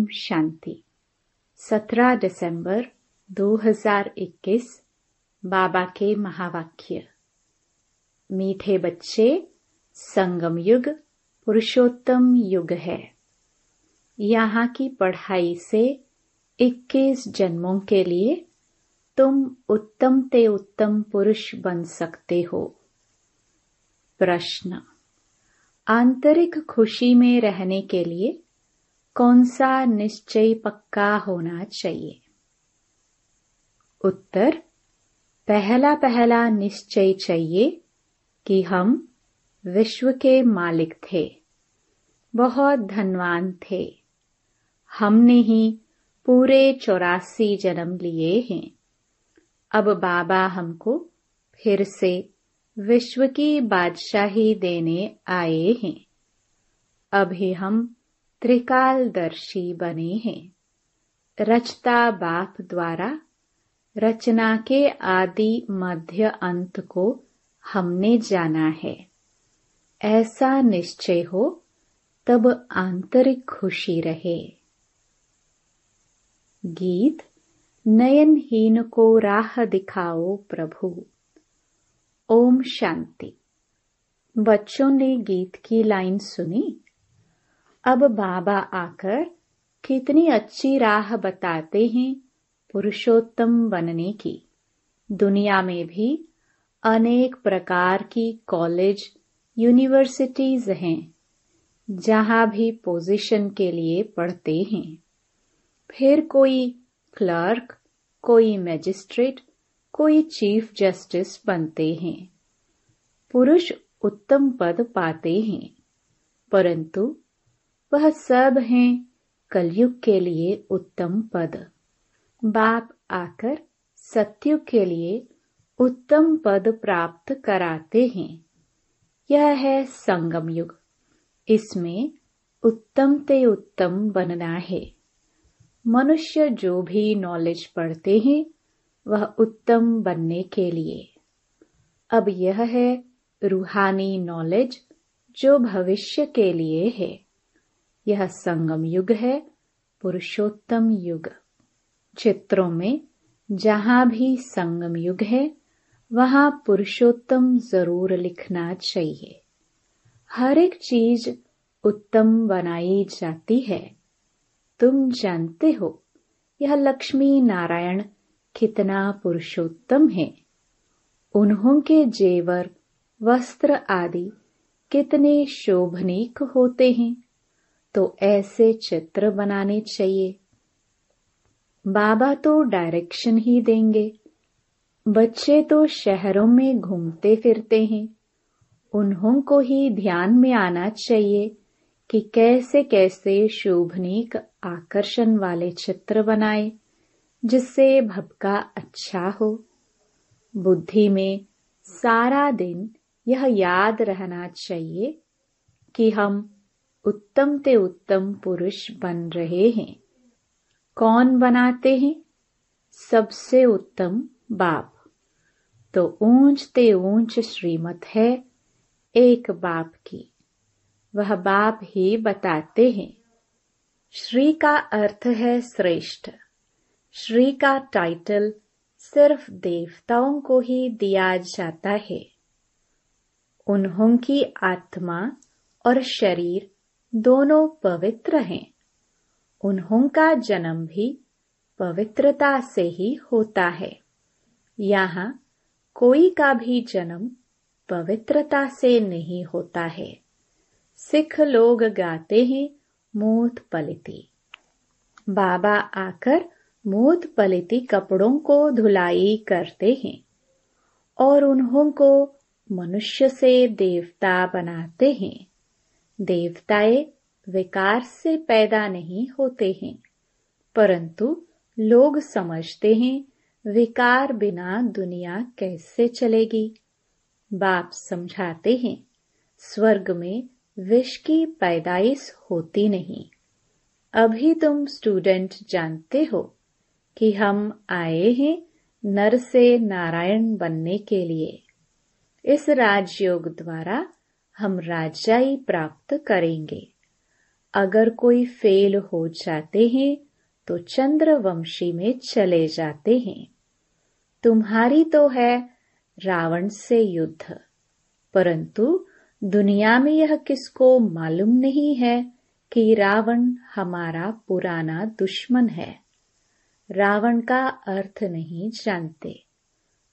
ओम शांति। 17 दिसंबर 2021 बाबा के महावाक्य। मीठे बच्चे, संगम युग, पुरुषोत्तम युग है। यहाँ की पढ़ाई से 21 जन्मों के लिए तुम उत्तम ते उत्तम पुरुष बन सकते हो। प्रश्न। आंतरिक खुशी में रहने के लिए कौन सा निश्चय पक्का होना चाहिए? उत्तर, पहला पहला निश्चय चाहिए कि हम विश्व के मालिक थे। बहुत धनवान थे। हमने ही पूरे चौरासी जन्म लिए हैं। अब बाबा हमको फिर से विश्व की बादशाही देने आए हैं। अभी हम त्रिकालदर्शी बने हैं। रचता बाप द्वारा रचना के आदि मध्य अंत को हमने जाना है। ऐसा निश्चय हो, तब आंतरिक खुशी रहे। गीत, नयनहीन को राह दिखाओ प्रभु। ओम शांति। बच्चों ने गीत की लाइन सुनी? अब बाबा आकर कितनी अच्छी राह बताते हैं पुरुषोत्तम बनने की। दुनिया में भी अनेक प्रकार की कॉलेज, यूनिवर्सिटीज हैं, जहाँ भी पोजीशन के लिए पढ़ते हैं। फिर कोई क्लर्क, कोई मैजिस्ट्रेट, कोई चीफ जस्टिस बनते हैं। पुरुष उत्तम पद पाते हैं, परंतु वह सब हैं कलयुग के लिए उत्तम पद। बाप आकर सत्युग के लिए उत्तम पद प्राप्त कराते हैं। यह है संगम युग। इसमें उत्तम ते उत्तम बनना है। मनुष्य जो भी नॉलेज पढ़ते हैं, वह उत्तम बनने के लिए। अब यह है रूहानी नॉलेज जो भविष्य के लिए है। यह संगम युग है, पुरुषोत्तम युग। चित्रों में जहाँ भी संगम युग है, वहाँ पुरुषोत्तम ज़रूर लिखना चाहिए। हर एक चीज़ उत्तम बनाई जाती है। तुम जानते हो, यह लक्ष्मी नारायण कितना पुरुषोत्तम है। उन्हों के जेवर, वस्त्र आदि कितने शोभनीक होते हैं। तो ऐसे चित्र बनाने चाहिए। बाबा तो डायरेक्शन ही देंगे। बच्चे तो शहरों में घूमते फिरते हैं। उन्हों को ही ध्यान में आना चाहिए कि कैसे कैसे शोभनीक आकर्षण वाले चित्र बनाए, जिससे भबका अच्छा हो। बुद्धि में सारा दिन यह याद रहना चाहिए कि हम उत्तम ते उत्तम पुरुष बन रहे हैं। कौन बनाते हैं? सबसे उत्तम बाप। तो ऊंच ते ऊंच श्रीमत है एक बाप की। वह बाप ही बताते हैं। श्री का अर्थ है श्रेष्ठ। श्री का टाइटल सिर्फ़ देवताओं को ही दिया जाता है। उन्हों की आत्मा और शरीर दोनों पवित्र हैं। उन्हों का जन्म भी पवित्रता से ही होता है। यहाँ कोई का भी जन्म पवित्रता से नहीं होता है। सिख लोग गाते हैं मूत पलिति। बाबा आकर मूत पलिति कपड़ों को धुलाई करते हैं और उन्हों को मनुष्य से देवता बनाते हैं। देवताए विकार से पैदा नहीं होते हैं, परंतु लोग समझते हैं विकार बिना दुनिया कैसे चलेगी। बाप समझाते हैं, स्वर्ग में विष की पैदाइश होती नहीं। अभी तुम स्टूडेंट जानते हो कि हम आए हैं नर से नारायण बनने के लिए। इस राजयोग द्वारा हम राजाई प्राप्त करेंगे। अगर कोई फेल हो जाते हैं तो चंद्रवंशी में चले जाते हैं। तुम्हारी तो है रावण से युद्ध, परंतु दुनिया में यह किसको मालूम नहीं है कि रावण हमारा पुराना दुश्मन है। रावण का अर्थ नहीं जानते।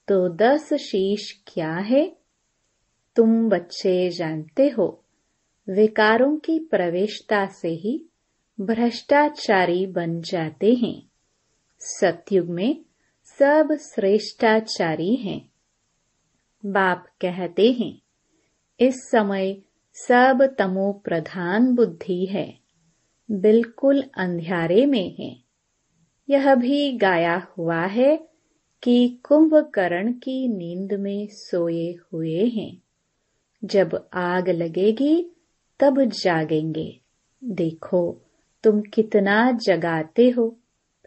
तो दस शीश क्या है? तुम बच्चे जानते हो। विकारों की प्रवेशता से ही भ्रष्टाचारी बन जाते हैं। सतयुग में सब श्रेष्ठाचारी हैं। बाप कहते हैं, इस समय सब तमो प्रधान बुद्धि है, बिल्कुल अंधियारे में है। यह भी गाया हुआ है कि कुंभकर्ण की नींद में सोए हुए हैं। जब आग लगेगी, तब जागेंगे। देखो, तुम कितना जगाते हो,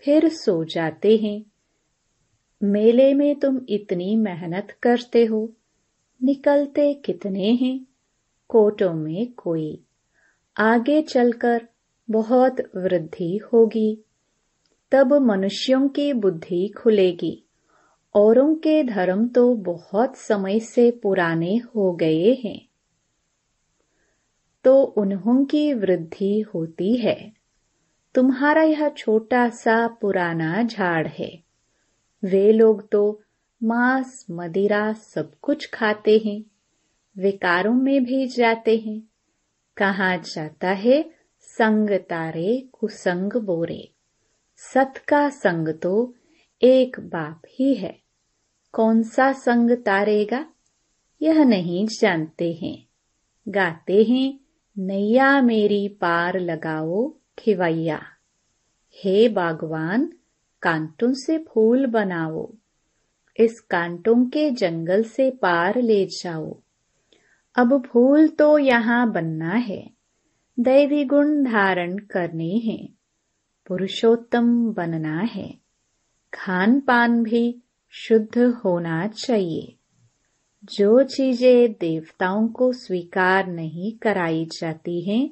फिर सो जाते हैं। मेले में तुम इतनी मेहनत करते हो, निकलते कितने हैं, कोटों में कोई। आगे चलकर बहुत वृद्धि होगी, तब मनुष्यों की बुद्धि खुलेगी। औरों के धर्म तो बहुत समय से पुराने हो गए हैं। तो उन्हों की वृद्धि होती है। तुम्हारा यह छोटा सा पुराना झाड़ है। वे लोग तो मांस, मदिरा सब कुछ खाते हैं। विकारों में भी जाते हैं। कहा जाता है, संग तारे कुसंग बोरे। सत का संग तो एक बाप ही है। कौन सा संग तारेगा? यह नहीं जानते हैं। गाते हैं, नैया मेरी पार लगाओ खिवैया। हे बागवान, कांटों से फूल बनाओ। इस कांटों के जंगल से पार ले जाओ। अब फूल तो यहाँ बनना है। दैवी गुण धारण करने हैं। पुरुषोत्तम बनना है। खान पान भी शुद्ध होना चाहिए। जो चीज़ें देवताओं को स्वीकार नहीं कराई जाती हैं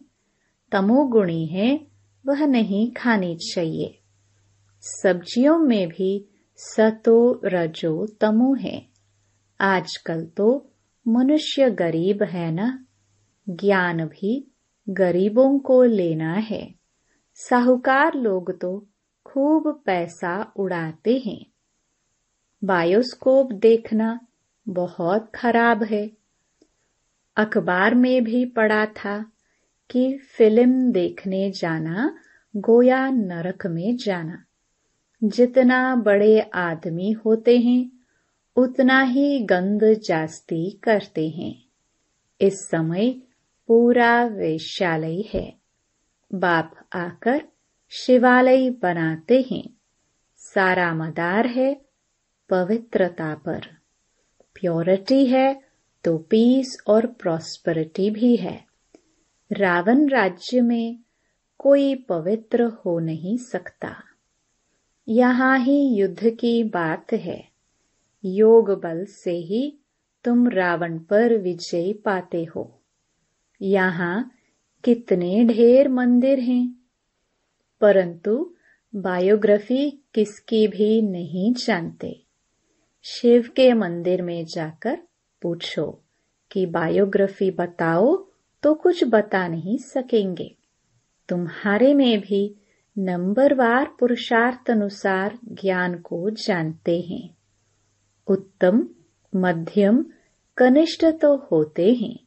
तमोगुणी है, वह नहीं खानी चाहिए। सब्जियों में भी सतो रजो तमो है। आजकल तो मनुष्य गरीब है ना? ज्ञान भी गरीबों को लेना है। साहूकार लोग तो खूब पैसा उड़ाते हैं। बायोस्कोप देखना बहुत खराब है। अखबार में भी पढ़ा था कि फ़िल्म देखने जाना, गोया नरक में जाना। जितना बड़े आदमी होते हैं, उतना ही गंद जास्ती करते हैं। इस समय पूरा वेश्यालय है। बाप आकर शिवालय बनाते हैं। सारा मदार है पवित्रता पर। प्योरिटी है तो पीस और प्रॉस्पेरिटी भी है। रावण राज्य में कोई पवित्र हो नहीं सकता। यहाँ ही युद्ध की बात है। योग बल से ही तुम रावण पर विजय पाते हो। यहाँ कितने ढेर मंदिर हैं। परंतु बायोग्राफी किसकी भी नहीं जानते। शिव के मंदिर में जाकर पूछो कि बायोग्राफी बताओ तो कुछ बता नहीं सकेंगे। तुम्हारे में भी नंबरवार पुरुषार्थ अनुसार ज्ञान को जानते हैं। उत्तम, मध्यम, कनिष्ठ तो होते हैं।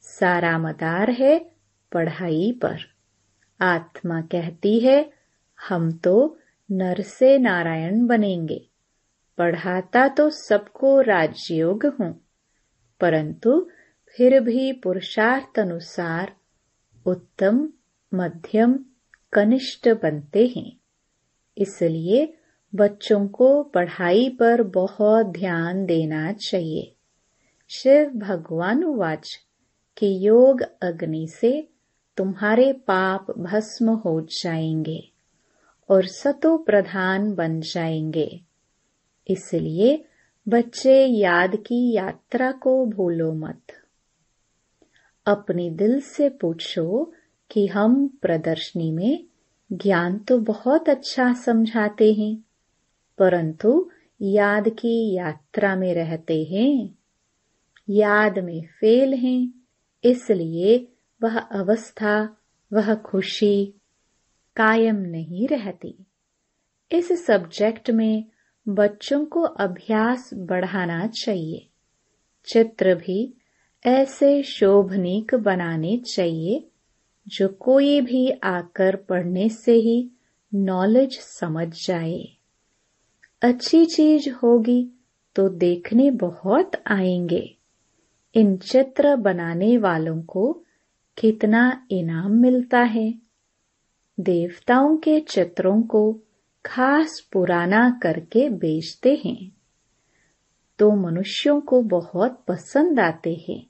सारा मदार है पढ़ाई पर। आत्मा कहती है, हम तो नर से नारायण बनेंगे। पढ़ाता तो सबको राजयोग हूँ, परंतु फिर भी पुरुषार्थ अनुसार उत्तम, मध्यम, कनिष्ठ बनते हैं। इसलिए बच्चों को पढ़ाई पर बहुत ध्यान देना चाहिए। शिव भगवान वाच कि योग अग्नि से तुम्हारे पाप भस्म हो जाएँगे और सतो प्रधान बन जाएँगे। इसलिए बच्चे याद की यात्रा को भूलो मत। अपने दिल से पूछो कि हम प्रदर्शनी में ज्ञान तो बहुत अच्छा समझाते हैं, परंतु याद की यात्रा में रहते हैं, याद में फेल हैं, इसलिए वह अवस्था, वह खुशी कायम नहीं रहती। इस सब्जेक्ट में बच्चों को अभ्यास बढ़ाना चाहिए। चित्र भी ऐसे शोभनीक बनाने चाहिए, जो कोई भी आकर पढ़ने से ही नॉलेज समझ जाए। अच्छी चीज़ होगी तो देखने बहुत आएँगे। इन चित्र बनाने वालों को कितना इनाम मिलता है? देवताओं के चित्रों को खास पुराना करके बेचते हैं। तो मनुष्यों को बहुत पसंद आते हैं।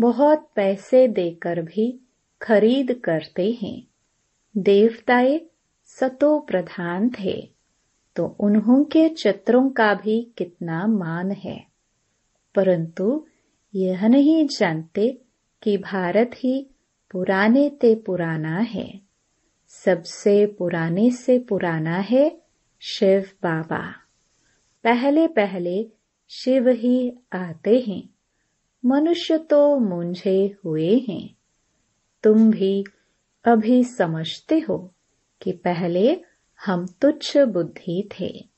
बहुत पैसे देकर भी खरीद करते हैं। देवताए सतो प्रधान थे तो उन्हों के चित्रों का भी कितना मान है। परंतु यह नहीं जानते कि भारत ही पुराने ते पुराना है। सबसे पुराने से पुराना है शिव बाबा। पहले पहले शिव ही आते हैं। मनुष्य तो मुंझे हुए हैं। तुम भी अभी समझते हो कि पहले हम तुच्छ बुद्धि थे।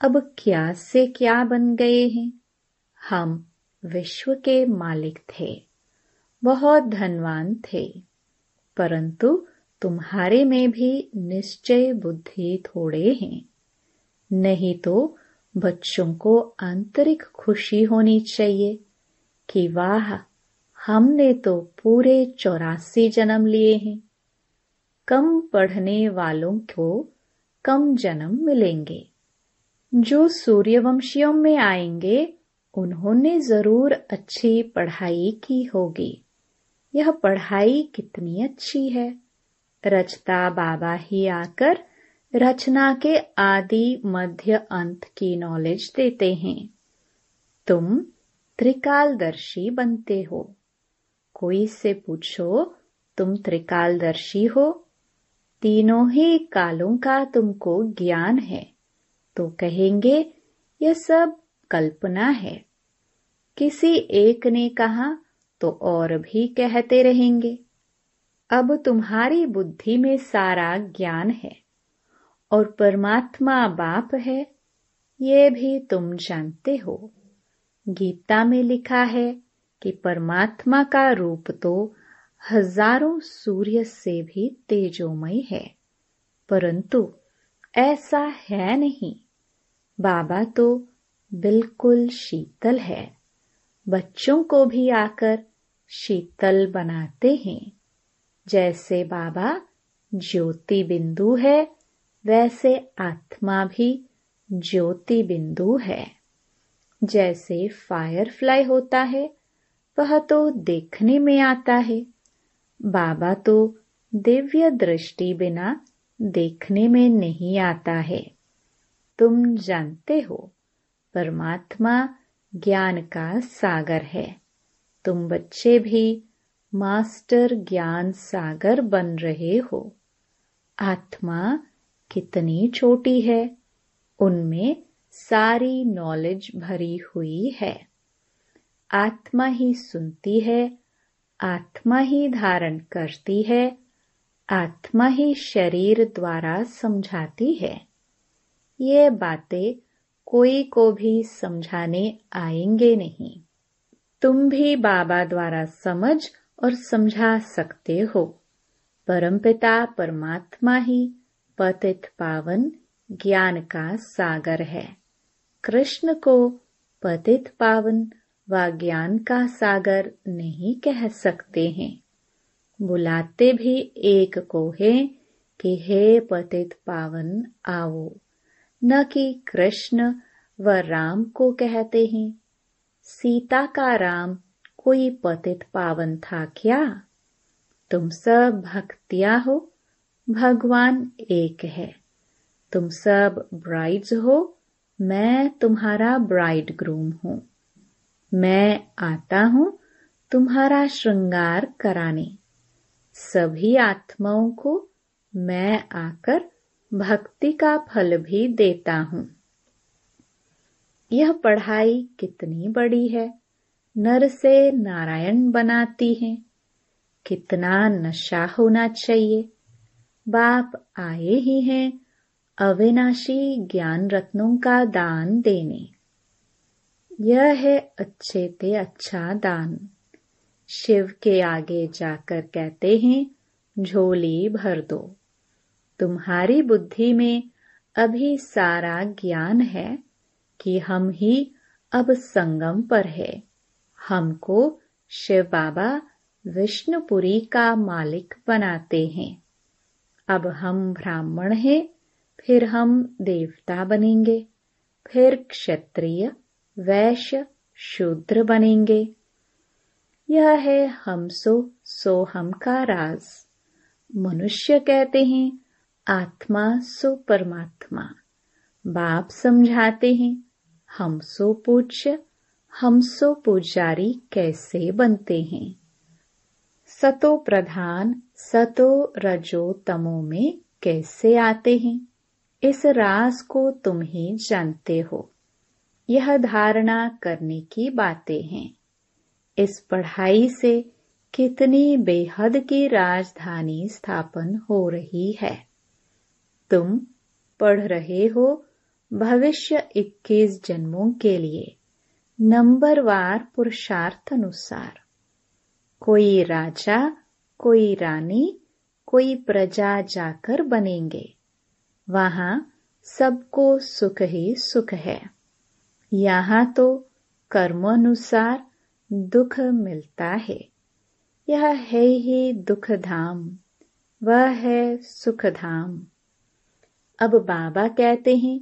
अब क्या से क्या बन गए हैं? हम विश्व के मालिक थे। बहुत धनवान थे। परंतु तुम्हारे में भी निश्चय बुद्धि थोड़े हैं। नहीं तो बच्चों को आंतरिक खुशी होनी चाहिए कि वाह, हमने तो पूरे चौरासी जन्म लिए हैं। कम पढ़ने वालों को कम जन्म मिलेंगे। जो सूर्यवंशियों में आएँगे, उन्होंने ज़रूर अच्छी पढ़ाई की होगी। यह पढ़ाई कितनी अच्छी है। रचता बाबा ही आकर रचना के आदि मध्य अंत की नॉलेज देते हैं। तुम त्रिकालदर्शी बनते हो। कोई से पूछो, तुम त्रिकालदर्शी हो। तीनों ही कालों का तुमको ज्ञान है। तो कहेंगे, यह सब कल्पना है। किसी एक ने कहा तो और भी कहते रहेंगे। अब तुम्हारी बुद्धि में सारा ज्ञान है और परमात्मा बाप है, ये भी तुम जानते हो। गीता में लिखा है कि परमात्मा का रूप तो हज़ारों सूर्य से भी तेजोमय है, परंतु ऐसा है नहीं। बाबा तो बिल्कुल शीतल है, बच्चों को भी आकर शीतल बनाते हैं। जैसे बाबा ज्योति बिंदु है, वैसे आत्मा भी ज्योति बिंदु है। जैसे फायरफ्लाई होता है, वह तो देखने में आता है। बाबा तो दिव्य दृष्टि बिना देखने में नहीं आता है। तुम जानते हो, परमात्मा ज्ञान का सागर है। तुम बच्चे भी मास्टर ज्ञान सागर बन रहे हो। आत्मा कितनी छोटी है, उनमें सारी नॉलेज भरी हुई है। आत्मा ही सुनती है, आत्मा ही धारण करती है, आत्मा ही शरीर द्वारा समझाती है। ये बातें कोई को भी समझाने आएँगे नहीं। तुम भी बाबा द्वारा समझ और समझा सकते हो। परमपिता परमात्मा ही पतित पावन ज्ञान का सागर है। कृष्ण को पतित पावन व ज्ञान का सागर नहीं कह सकते हैं। बुलाते भी एक को है कि हे पतित पावन, आओ। न कि कृष्ण व राम को कहते हैं। सीता का राम कोई पतित पावन था क्या? तुम सब भक्तिया हो, भगवान एक है। तुम सब ब्राइड्स हो, मैं तुम्हारा ब्राइड ग्रूम हूँ। मैं आता हूँ तुम्हारा श्रृंगार कराने। सभी आत्माओं को मैं आकर भक्ति का फल भी देता हूँ। यह पढ़ाई कितनी बड़ी है। नर से नारायण बनाती है। कितना नशा होना चाहिए। बाप आए ही हैं अविनाशी ज्ञान रत्नों का दान देने। यह है अच्छे ते अच्छा दान। शिव के आगे जाकर कहते हैं, झोली भर दो। तुम्हारी बुद्धि में अभी सारा ज्ञान है कि हम ही अब संगम पर है। हमको शिव बाबा विष्णुपुरी का मालिक बनाते हैं। अब हम ब्राह्मण हैं, फिर हम देवता बनेंगे, फिर क्षत्रिय, वैश्य, शूद्र बनेंगे। यह है हम सो सो हम का राज। मनुष्य कहते हैं, आत्मा सो परमात्मा। बाप समझाते हैं, हम सो पूज्य हम सो पुजारी कैसे बनते हैं? सतो प्रधान, सतो रजो तमो में कैसे आते हैं? इस राज को तुम ही जानते हो। यह धारणा करने की बातें हैं। इस पढ़ाई से कितनी बेहद की राजधानी स्थापन हो रही है। तुम पढ़ रहे हो भविष्य 21 जन्मों के लिए। नंबरवार पुरुषार्थ अनुसार। कोई राजा, कोई रानी, कोई प्रजा जाकर बनेंगे। वहाँ सबको सुख ही सुख है। यहाँ तो कर्मानुसार दुख मिलता है। यह है ही दुख धाम वह है सुख धाम अब बाबा कहते हैं,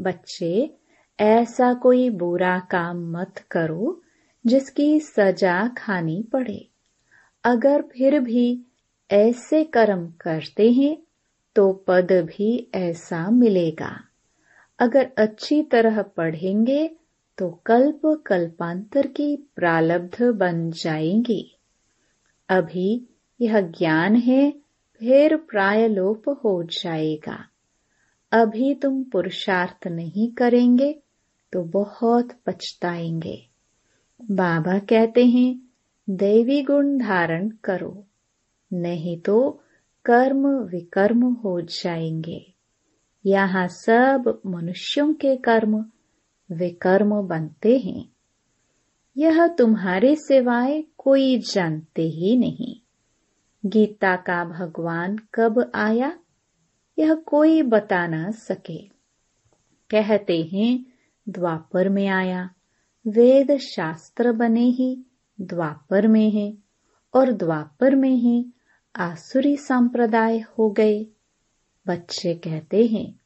बच्चे ऐसा कोई बुरा काम मत करो जिसकी सजा खानी पड़े। अगर फिर भी ऐसे कर्म करते हैं तो पद भी ऐसा मिलेगा। अगर अच्छी तरह पढ़ेंगे तो कल्प कल्पांतर की प्रालब्ध बन जाएँगी। अभी यह ज्ञान है, फिर प्रायलोप हो जाएगा। अभी तुम पुरुषार्थ नहीं करेंगे तो बहुत पछताएँगे। बाबा कहते हैं, दैवी गुण धारण करो, नहीं तो कर्म विकर्म हो जाएँगे। यहाँ सब मनुष्यों के कर्म विकर्म बनते हैं। यह तुम्हारे सिवाय कोई जानते ही नहीं। गीता का भगवान कब आया, यह कोई बता न सके। कहते हैं द्वापर में आया। वेद शास्त्र बने ही द्वापर में है और द्वापर में ही आसुरी संप्रदाय हो गए। बच्चे कहते हैं,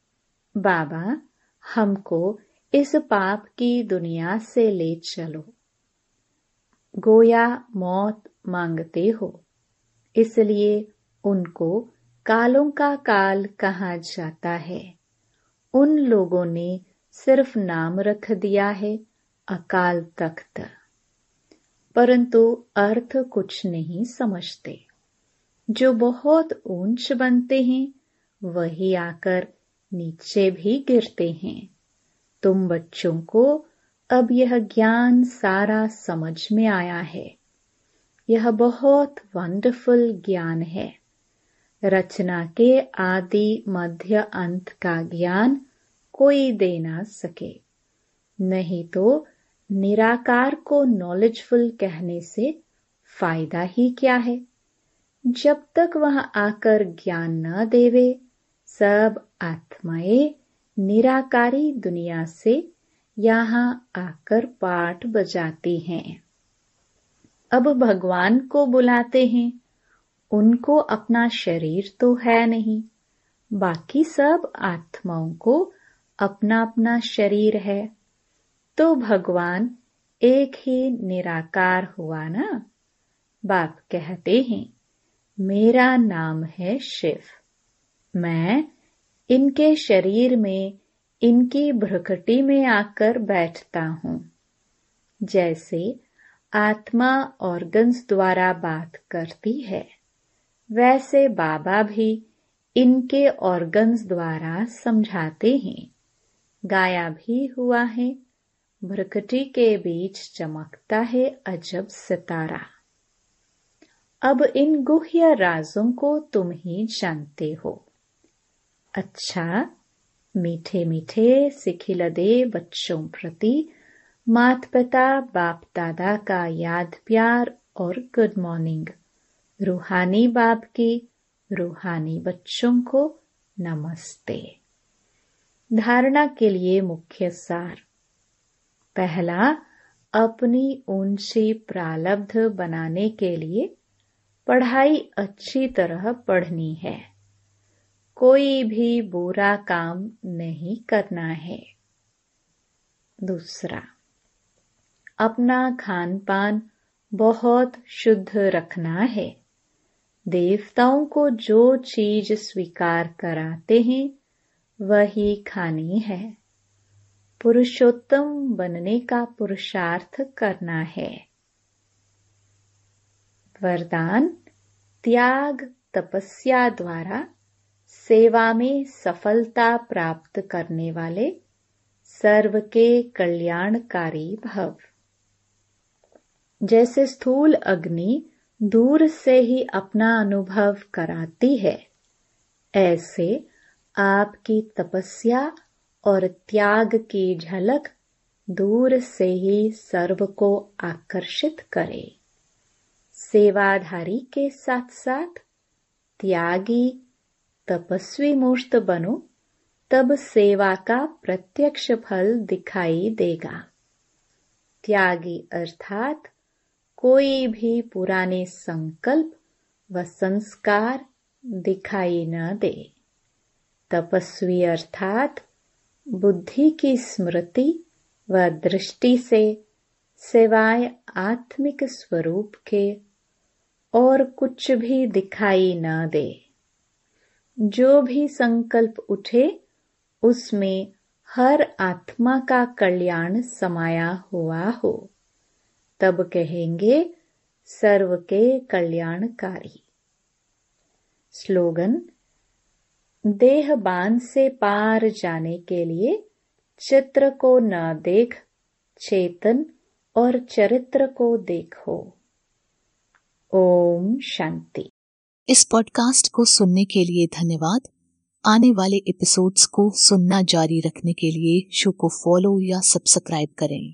बाबा, हमको इस पाप की दुनिया से ले चलो। गोया मौत मांगते हो, इसलिए उनको कालों का काल कहा जाता है। उन लोगों ने सिर्फ़ नाम रख दिया है, अकाल तख्त। परंतु अर्थ कुछ नहीं समझते। जो बहुत ऊंच बनते हैं, वही आकर नीचे भी गिरते हैं। तुम बच्चों को अब यह ज्ञान सारा समझ में आया है। यह बहुत वंडरफुल ज्ञान है। रचना के आदि मध्य अंत का ज्ञान कोई दे ना सके। नहीं तो निराकार को नॉलेजफुल कहने से फ़ायदा ही क्या है? जब तक वह आकर ज्ञान न देवे, सब आत्माएँ निराकारी दुनिया से यहाँ आकर पाठ बजाती हैं। अब भगवान को बुलाते हैं। उनको अपना शरीर तो है नहीं, बाकी सब आत्माओं को अपना अपना शरीर है तो भगवान एक ही निराकार हुआ ना? बाप कहते हैं, मेरा नाम है शिव। मैं इनके शरीर में, इनकी भ्रकटी में आकर बैठता हूँ। जैसे आत्मा ऑर्गन्स द्वारा बात करती है, वैसे बाबा भी इनके ऑर्गन्स द्वारा समझाते हैं। गाया भी हुआ है। भ्रकटी के बीच चमकता है अजब सितारा। अब इन गुह्य राजों को तुम ही जानते हो। अच्छा मीठे मीठे सिखिलदे बच्चों प्रति मात पिता बाप दादा का याद प्यार और गुड मॉर्निंग रूहानी बाप की, रूहानी बच्चों को नमस्ते। धारणा के लिए मुख्य सार। पहला, अपनी ऊँची प्रालब्ध बनाने के लिए पढ़ाई अच्छी तरह पढ़नी है। कोई भी बुरा काम नहीं करना है। दूसरा, अपना खान पान बहुत शुद्ध रखना है। देवताओं को जो चीज़ स्वीकार कराते हैं वही खानी है। पुरुषोत्तम बनने का पुरुषार्थ करना है। वरदान, त्याग तपस्या द्वारा सेवा में सफलता प्राप्त करने वाले सर्व के कल्याणकारी भव। जैसे स्थूल अग्नि दूर से ही अपना अनुभव कराती है, ऐसे आपकी तपस्या और त्याग की झलक दूर से ही सर्व को आकर्षित करे। सेवाधारी के साथ साथ त्यागी, तपस्वी मूर्त बनो, तब सेवा का प्रत्यक्ष फल दिखाई देगा। त्यागी अर्थात कोई भी पुराने संकल्प व संस्कार दिखाई न दे। तपस्वी अर्थात बुद्धि की स्मृति व दृष्टि से सिवाय आत्मिक स्वरूप के और कुछ भी दिखाई न दे। जो भी संकल्प उठे, उसमें हर आत्मा का कल्याण समाया हुआ हो। तब कहेंगे, सर्व के कल्याणकारी। स्लोगन देह बाँध से पार जाने के लिए चित्र को न देख, चेतन और चरित्र को देखो। ओम शांति। इस पॉडकास्ट को सुनने के लिए धन्यवाद। आने वाले एपिसोड्स को सुनना जारी रखने के लिए शो को फॉलो या सब्सक्राइब करें।